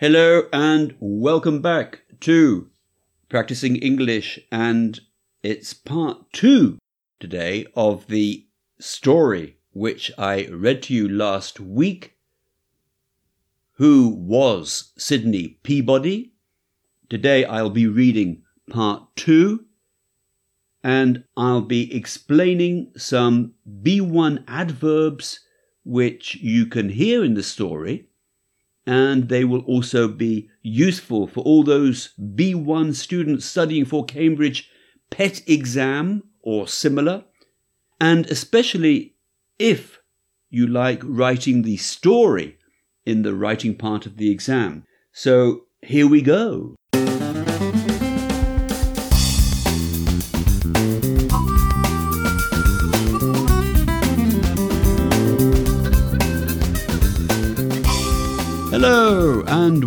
Hello and welcome back to Practising English, and it's part two today of the story which I read to you last week. Who was Sidney Peabody? Today I'll be reading part two and I'll be explaining some B1 adverbs which you can hear in the story and they will also be useful for all those B1 students studying for Cambridge PET exam or similar, and especially if you like writing the story in the writing part of the exam. So here we go.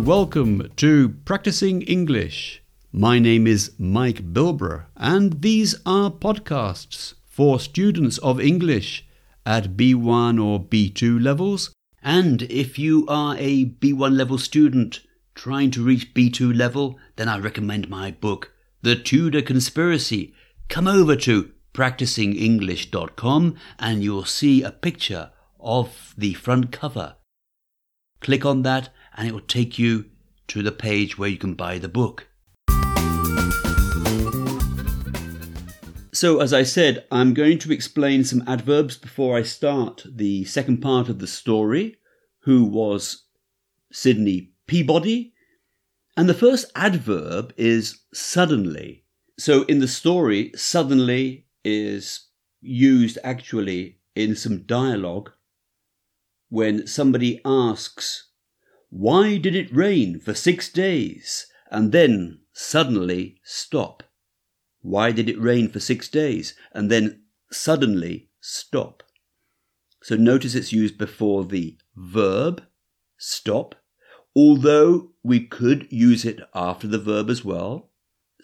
Welcome to Practising English. My name is Mike Bilbrough, and these are podcasts for students of English at B1 or B2 levels. And if you are a B1 level student trying to reach B2 level, then I recommend my book, The Tudor Conspiracy. Come over to practisingenglish.com and you'll see a picture of the front cover Click on that and it will take you to the page where you can buy the book. So, as I said, I'm going to explain some adverbs before I start the second part of the story. Who was Sidney Peabody? And the first adverb is suddenly. So, in the story, suddenly is used actually in some dialogue when somebody asks, Why did it rain for six days and then suddenly stop? Why did it rain for six days and then suddenly stop? So notice it's used before the verb stop, although we could use it after the verb as well.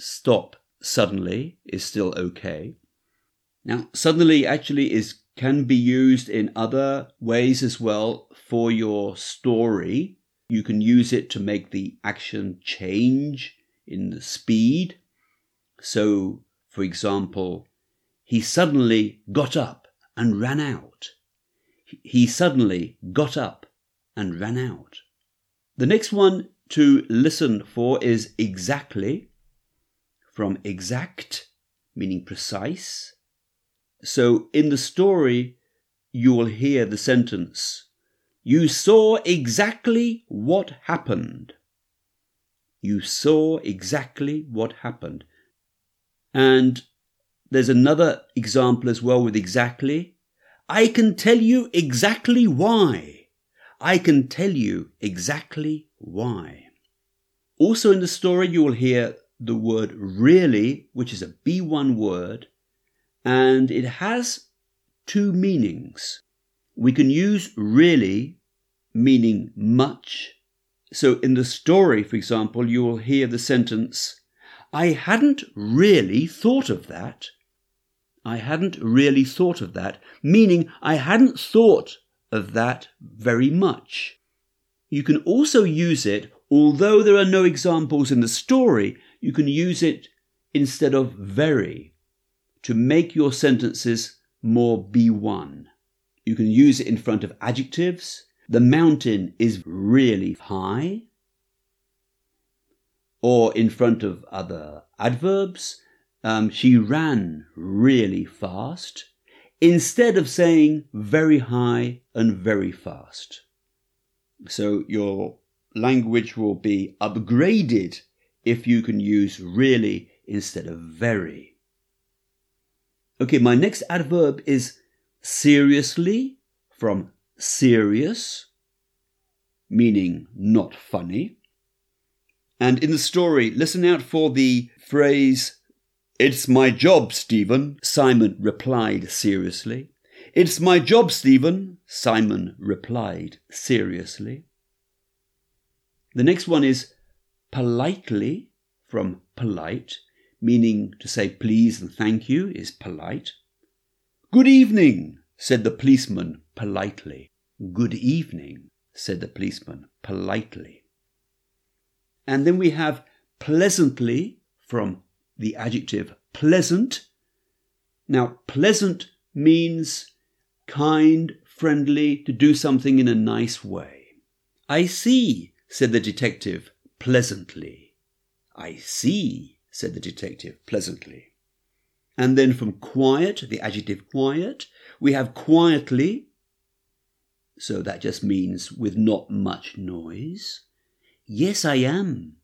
Stop suddenly is still okay. Now, suddenly actually is can be used in other ways as well for your story. You can use it to make the action change in the speed. So, for example, he suddenly got up and ran out. He suddenly got up and ran out. The next one to listen for is exactly, from exact, meaning precise, so in the story, you will hear the sentence, You saw exactly what happened. You saw exactly what happened. And there's another example as well with exactly. I can tell you exactly why. I can tell you exactly why. Also in the story, you will hear the word really, which is a B1 word, and it has two meanings. We can use really meaning much. So in the story, for example, you will hear the sentence, I hadn't really thought of that. I hadn't really thought of that, meaning I hadn't thought of that very much. You can also use it, although there are no examples in the story, you can use it instead of very to make your sentences more B1. You can use it in front of adjectives. The mountain is really high. Or in front of other adverbs. Um, she ran really fast. Instead of saying very high and very fast. So your language will be upgraded if you can use really instead of very. Okay, my next adverb is seriously from serious, meaning not funny. And in the story, listen out for the phrase, It's my job, Stephen, Simon replied seriously. It's my job, Stephen, Simon replied seriously. The next one is politely from polite, meaning to say please and thank you, is polite. Good evening, said the policeman politely. Good evening, said the policeman politely. And then we have pleasantly from the adjective pleasant. Now, pleasant means kind, friendly, to do something in a nice way. I see, said the detective pleasantly. I see, said the detective pleasantly. And then from quiet, the adjective quiet, we have quietly. So that just means with not much noise. Yes, I am,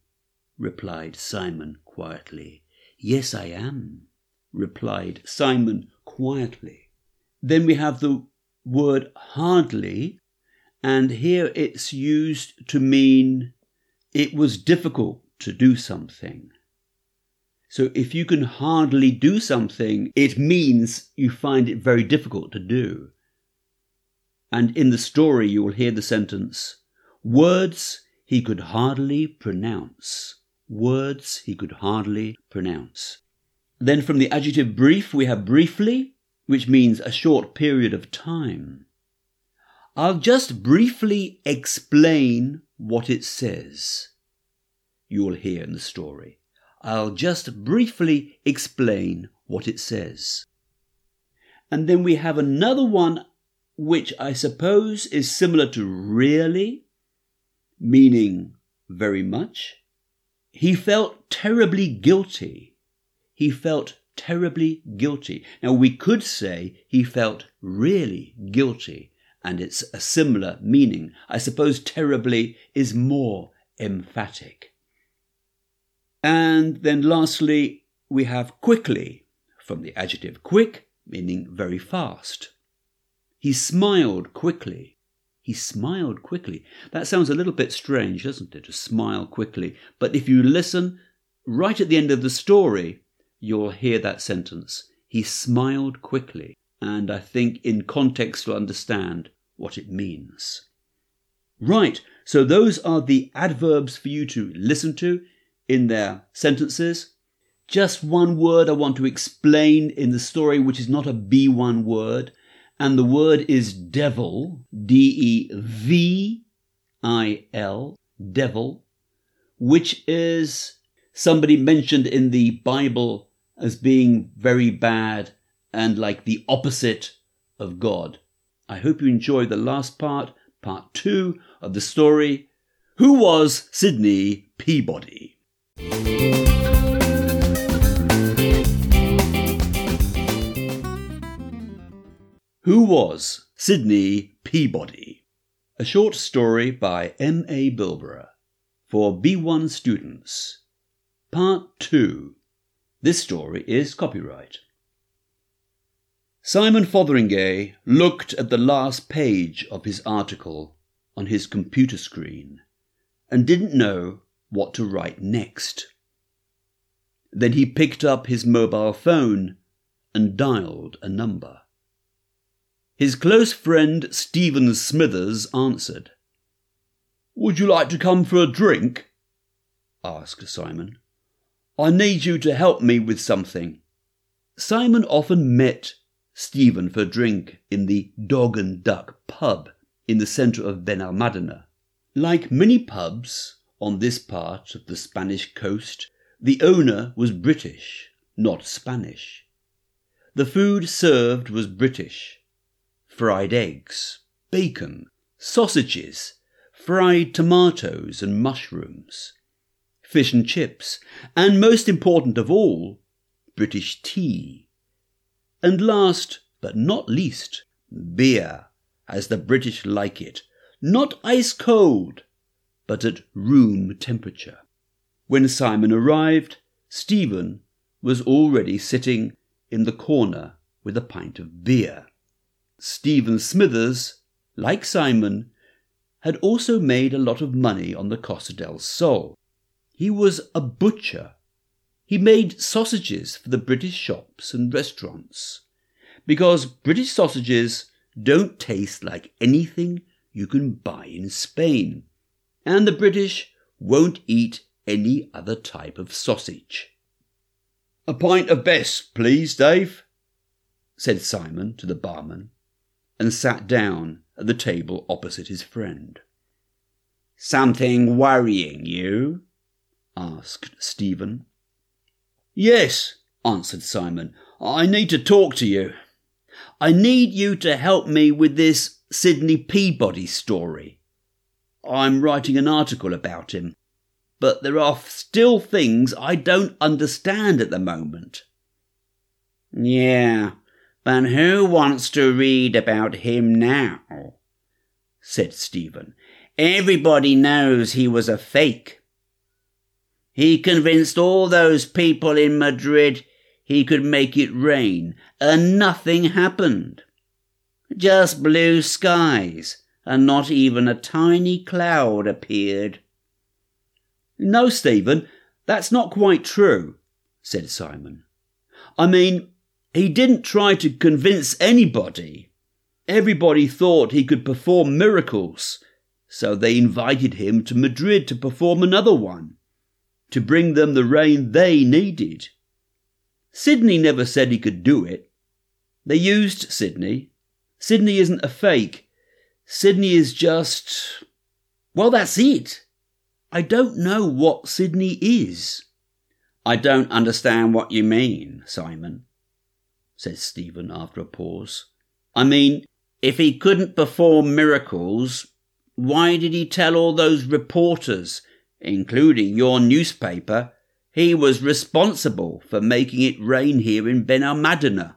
replied Simon quietly. Yes, I am, replied Simon quietly. Then we have the word hardly, and here it's used to mean it was difficult to do something. So if you can hardly do something, it means you find it very difficult to do. And in the story, you will hear the sentence words he could hardly pronounce. Words he could hardly pronounce. Then from the adjective brief, we have briefly, which means a short period of time. I'll just briefly explain what it says. You will hear in the story. I'll just briefly explain what it says. And then we have another one which I suppose is similar to really, meaning very much. He felt terribly guilty. He felt terribly guilty. Now we could say he felt really guilty, and it's a similar meaning. I suppose terribly is more emphatic. And then lastly, we have quickly, from the adjective quick, meaning very fast. He smiled quickly. He smiled quickly. That sounds a little bit strange, doesn't it, to smile quickly? But if you listen, right at the end of the story, you'll hear that sentence. He smiled quickly. And I think in context you'll understand what it means. Right, so those are the adverbs for you to listen to in their sentences. Just one word I want to explain in the story, which is not a B1 word, and the word is devil, D E V I L, devil, which is somebody mentioned in the Bible as being very bad and like the opposite of God. I hope you enjoyed the last part, part two of the story. Who was Sidney Peabody? Who was Sidney Peabody? A short story by M. A. Bilbrough for B1 students. Part 2. This story is copyright. Simon Fotheringay looked at the last page of his article on his computer screen and didn't know what to write next. Then he picked up his mobile phone and dialed a number. His close friend Stephen Smithers answered. Would you like to come for a drink? asked Simon. I need you to help me with something. Simon often met Stephen for a drink in the Dog and Duck pub in the centre of Benalmadena. Like many pubs, on this part of the Spanish coast, the owner was British, not Spanish. The food served was British fried eggs, bacon, sausages, fried tomatoes and mushrooms, fish and chips, and most important of all, British tea. And last but not least, beer, as the British like it, not ice cold, but at room temperature. When Simon arrived, Stephen was already sitting in the corner with a pint of beer. Stephen Smithers, like Simon, had also made a lot of money on the Costa del Sol. He was a butcher. He made sausages for the British shops and restaurants because British sausages don't taste like anything you can buy in Spain and the British won't eat any other type of sausage. A pint of best, please, Dave, said Simon to the barman, and sat down at the table opposite his friend. Something worrying you? asked Stephen. Yes, answered Simon. I need to talk to you. I need you to help me with this Sidney Peabody story. I'm writing an article about him, but there are still things I don't understand at the moment. Yeah, but who wants to read about him now? said Stephen. Everybody knows he was a fake. He convinced all those people in Madrid he could make it rain, and nothing happened. Just blue skies, and not even a tiny cloud appeared. No, Stephen, that's not quite true, said Simon. I mean, he didn't try to convince anybody. Everybody thought he could perform miracles, so they invited him to Madrid to perform another one, to bring them the rain they needed. Sidney never said he could do it. They used Sidney. Sidney isn't a fake. Sidney is just. Well, that's it. I don't know what Sidney is. I don't understand what you mean, Simon said Stephen after a pause. I mean, if he couldn't perform miracles, why did he tell all those reporters, including your newspaper, he was responsible for making it rain here in Benalmadena?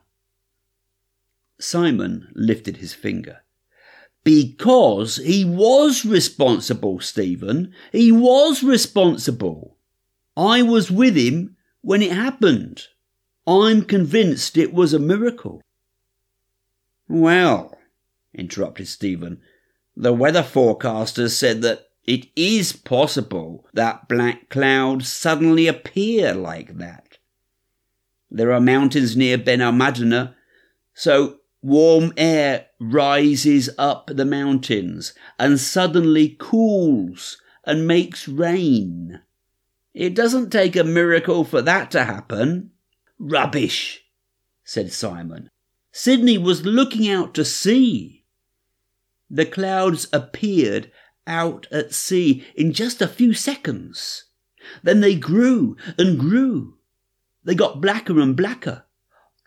Simon lifted his finger. Because he was responsible, Stephen. He was responsible. I was with him when it happened. I'm convinced it was a miracle. Well, interrupted Stephen, the weather forecasters said that it is possible that black clouds suddenly appear like that. There are mountains near Ben Benalmadena, so warm air rises up the mountains and suddenly cools and makes rain. It doesn't take a miracle for that to happen. Rubbish, said Simon. Sidney was looking out to sea. The clouds appeared out at sea in just a few seconds. Then they grew and grew. They got blacker and blacker.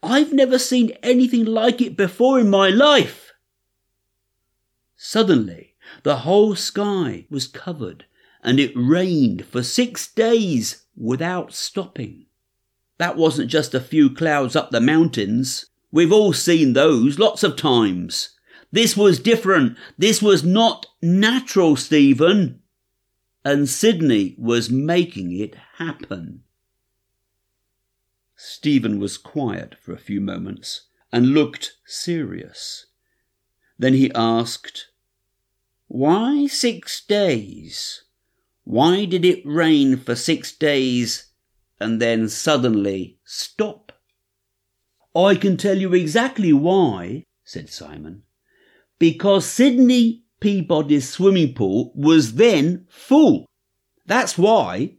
I've never seen anything like it before in my life. Suddenly, the whole sky was covered and it rained for six days without stopping. That wasn't just a few clouds up the mountains. We've all seen those lots of times. This was different. This was not natural, Stephen. And Sidney was making it happen. Stephen was quiet for a few moments and looked serious. Then he asked, Why six days? Why did it rain for six days and then suddenly stop. I can tell you exactly why, said Simon. Because Sidney Peabody's swimming pool was then full. That's why.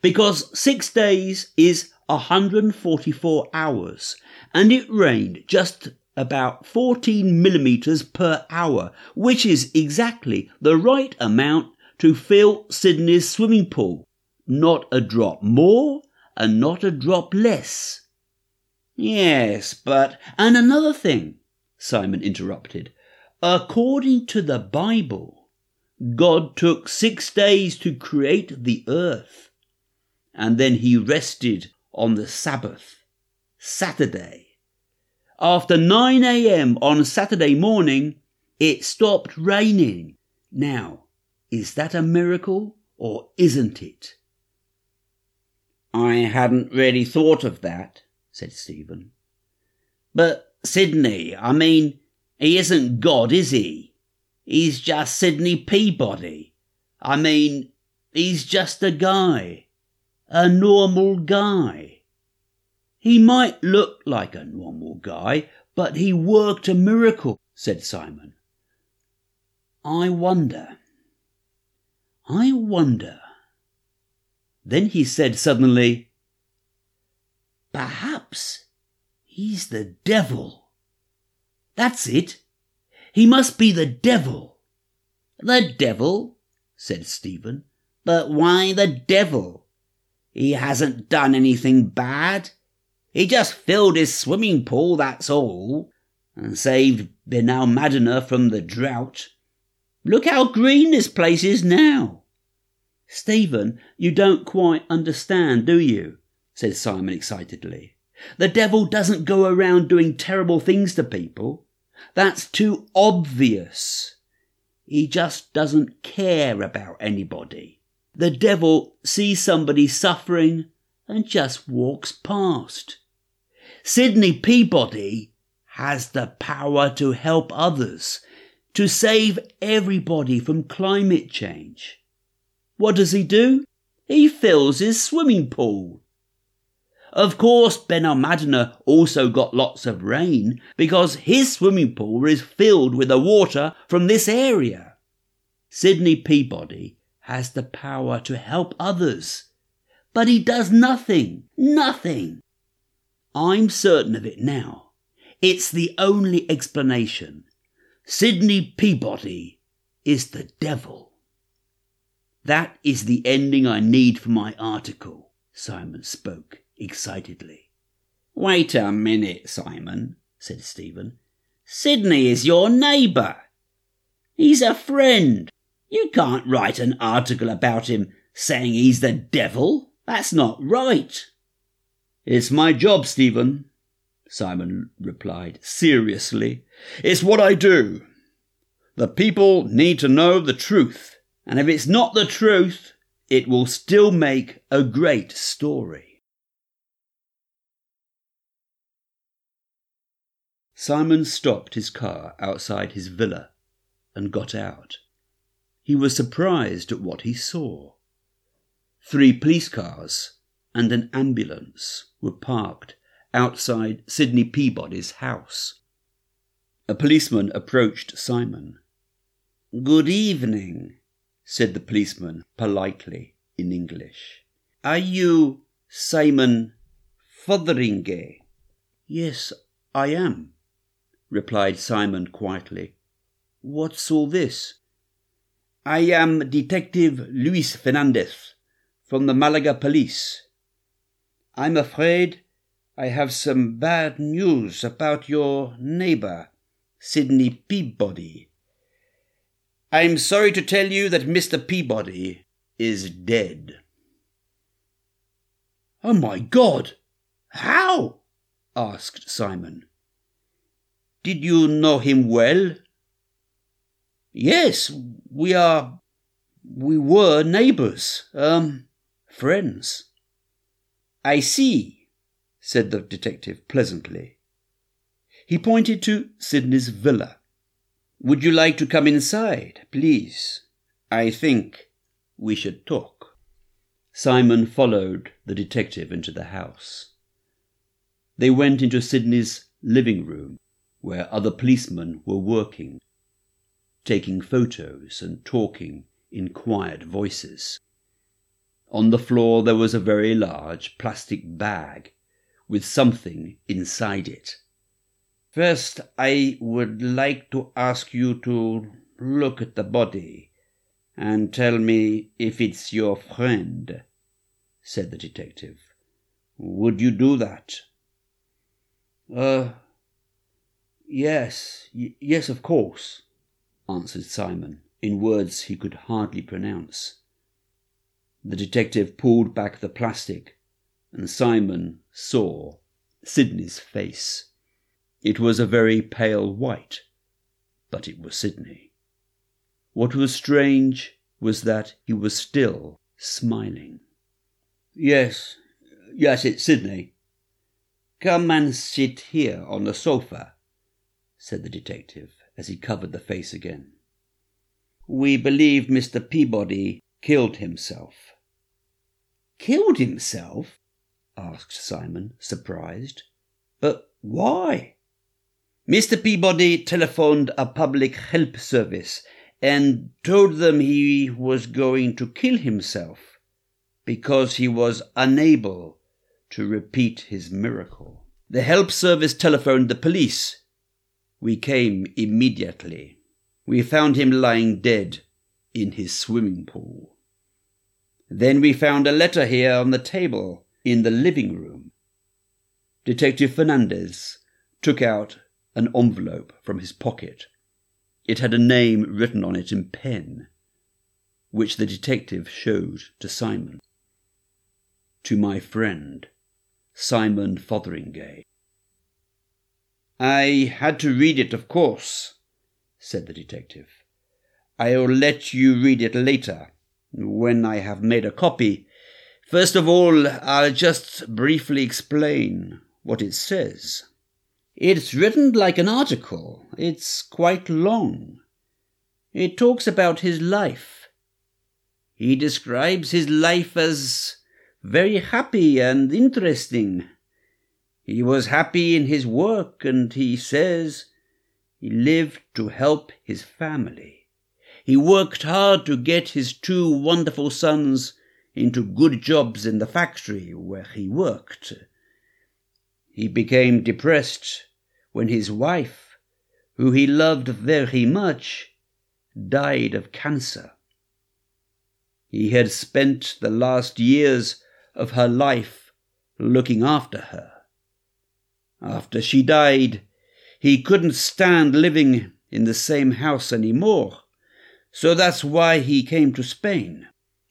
Because six days is 144 hours, and it rained just about 14 millimetres per hour, which is exactly the right amount to fill Sidney's swimming pool. Not a drop more and not a drop less. Yes, but. And another thing, Simon interrupted. According to the Bible, God took six days to create the earth, and then he rested on the Sabbath, Saturday. After 9 a.m. on Saturday morning, it stopped raining. Now, is that a miracle or isn't it? I hadn't really thought of that, said Stephen. But Sidney, I mean, he isn't God, is he? He's just Sidney Peabody. I mean, he's just a guy. A normal guy. He might look like a normal guy, but he worked a miracle, said Simon. I wonder. I wonder then he said suddenly, Perhaps he's the devil. That's it. He must be the devil. The devil? said Stephen. But why the devil? He hasn't done anything bad. He just filled his swimming pool, that's all, and saved Benalmadena from the drought. Look how green this place is now. Stephen, you don't quite understand, do you? said Simon excitedly. The devil doesn't go around doing terrible things to people. That's too obvious. He just doesn't care about anybody. The devil sees somebody suffering and just walks past. Sidney Peabody has the power to help others, to save everybody from climate change. What does he do? He fills his swimming pool. Of course, Benalmadena also got lots of rain because his swimming pool is filled with the water from this area. Sidney Peabody has the power to help others, but he does nothing, nothing. I'm certain of it now. It's the only explanation. Sidney Peabody is the devil. That is the ending I need for my article, Simon spoke excitedly. Wait a minute, Simon, said Stephen. Sidney is your neighbour. He's a friend. You can't write an article about him saying he's the devil. That's not right. It's my job, Stephen, Simon replied seriously. It's what I do. The people need to know the truth, and if it's not the truth, it will still make a great story. Simon stopped his car outside his villa and got out. He was surprised at what he saw. Three police cars and an ambulance were parked outside Sidney Peabody's house. A policeman approached Simon. Good evening, said the policeman politely in English. Are you Simon Fotheringay? Yes, I am, replied Simon quietly. What's all this? I am Detective Luis Fernandez from the Malaga police. I'm afraid I have some bad news about your neighbor, Sidney Peabody. I'm sorry to tell you that Mr. Peabody is dead. Oh my God! How? asked Simon. Did you know him well? Yes, we are. We were neighbors, um, friends. I see, said the detective pleasantly. He pointed to Sidney's villa. Would you like to come inside, please? I think we should talk. Simon followed the detective into the house. They went into Sidney's living room where other policemen were working, taking photos and talking in quiet voices. On the floor there was a very large plastic bag with something inside it. First, I would like to ask you to look at the body and tell me if it's your friend, said the detective. Would you do that? Uh, Yes, y- yes, of course, answered Simon, in words he could hardly pronounce. The detective pulled back the plastic, and Simon saw Sidney's face. It was a very pale white, but it was Sidney. What was strange was that he was still smiling. Yes, yes, it's Sidney. Come and sit here on the sofa said the detective as he covered the face again. We believe Mr. Peabody killed himself. Killed himself? asked Simon, surprised. But why? Mr. Peabody telephoned a public help service and told them he was going to kill himself because he was unable to repeat his miracle. The help service telephoned the police we came immediately. We found him lying dead in his swimming pool. Then we found a letter here on the table in the living room. Detective Fernandez took out an envelope from his pocket. It had a name written on it in pen, which the detective showed to Simon. To my friend, Simon Fotheringay. I had to read it, of course, said the detective. I'll let you read it later, when I have made a copy. First of all, I'll just briefly explain what it says. It's written like an article. It's quite long. It talks about his life. He describes his life as very happy and interesting. He was happy in his work, and he says he lived to help his family. He worked hard to get his two wonderful sons into good jobs in the factory where he worked. He became depressed when his wife, who he loved very much, died of cancer. He had spent the last years of her life looking after her. After she died, he couldn't stand living in the same house any more, so that's why he came to Spain.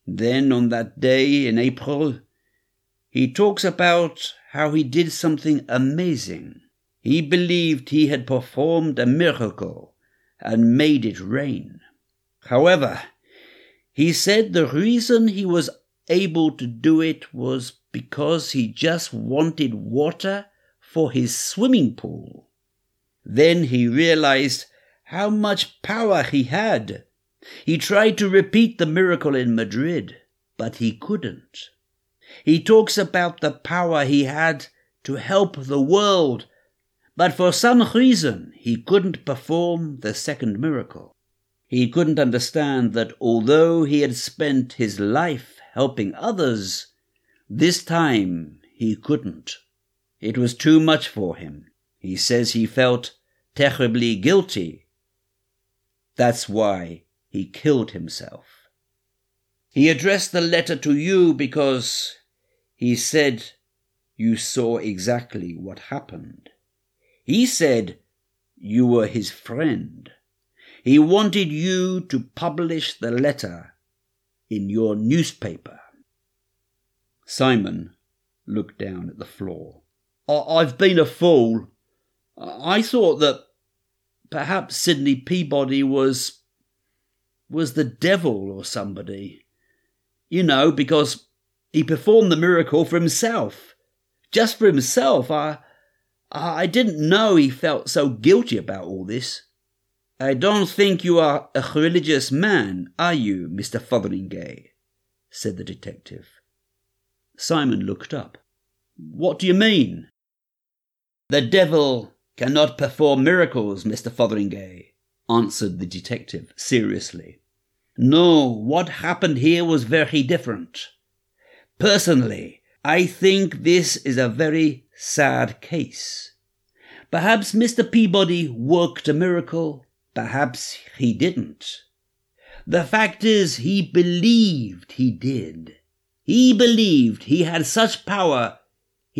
Then, on that day in April, he talks about how he did something amazing. He believed he had performed a miracle and made it rain. However, he said the reason he was able to do it was because he just wanted water for his swimming pool. Then he realized how much power he had. He tried to repeat the miracle in Madrid, but he couldn't. He talks about the power he had to help the world, but for some reason he couldn't perform the second miracle. He couldn't understand that although he had spent his life helping others, this time he couldn't. It was too much for him. He says he felt terribly guilty. That's why he killed himself. He addressed the letter to you because he said you saw exactly what happened. He said you were his friend. He wanted you to publish the letter in your newspaper. Simon looked down at the floor. I've been a fool. I thought that perhaps Sidney Peabody was was the devil or somebody. You know, because he performed the miracle for himself. Just for himself. I, I didn't know he felt so guilty about all this. I don't think you are a religious man, are you, Mr. Fotheringay? said the detective. Simon looked up. What do you mean? The devil cannot perform miracles, Mr. Fotheringay, answered the detective seriously. No, what happened here was very different. Personally, I think this is a very sad case. Perhaps Mr. Peabody worked a miracle, perhaps he didn't. The fact is, he believed he did. He believed he had such power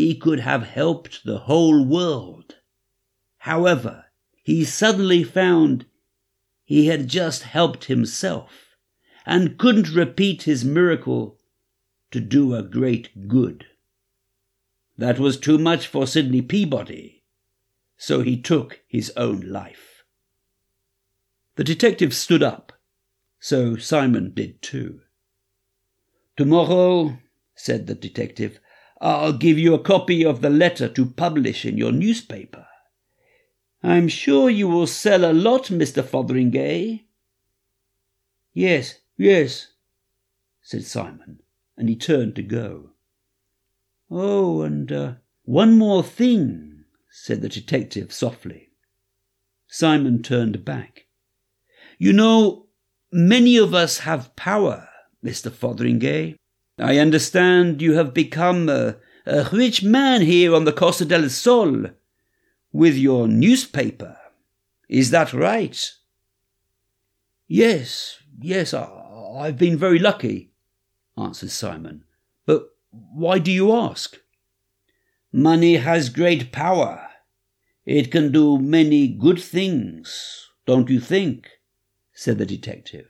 he could have helped the whole world. However, he suddenly found he had just helped himself and couldn't repeat his miracle to do a great good. That was too much for Sidney Peabody, so he took his own life. The detective stood up, so Simon did too. Tomorrow, said the detective, I'll give you a copy of the letter to publish in your newspaper. I'm sure you will sell a lot, Mr. Fotheringay. Yes, yes, said Simon and he turned to go. Oh, and uh, one more thing, said the detective softly. Simon turned back. You know, many of us have power, Mr. Fotheringay. I understand you have become a, a rich man here on the Costa del Sol with your newspaper. Is that right? Yes, yes, I, I've been very lucky, answered Simon. But why do you ask? Money has great power. It can do many good things, don't you think? said the detective,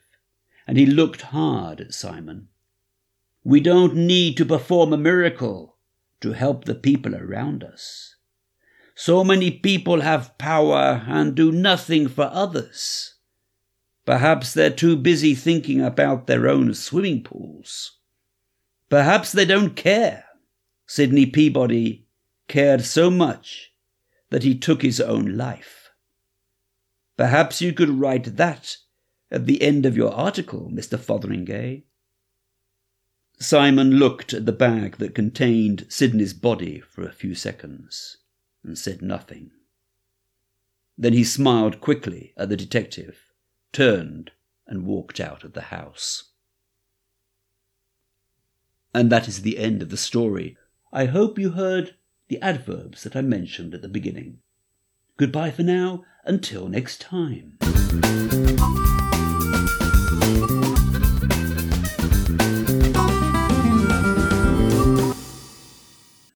and he looked hard at Simon. We don't need to perform a miracle to help the people around us. So many people have power and do nothing for others. Perhaps they're too busy thinking about their own swimming pools. Perhaps they don't care. Sidney Peabody cared so much that he took his own life. Perhaps you could write that at the end of your article, Mr. Fotheringay. Simon looked at the bag that contained Sidney's body for a few seconds and said nothing. Then he smiled quickly at the detective, turned, and walked out of the house. And that is the end of the story. I hope you heard the adverbs that I mentioned at the beginning. Goodbye for now, until next time.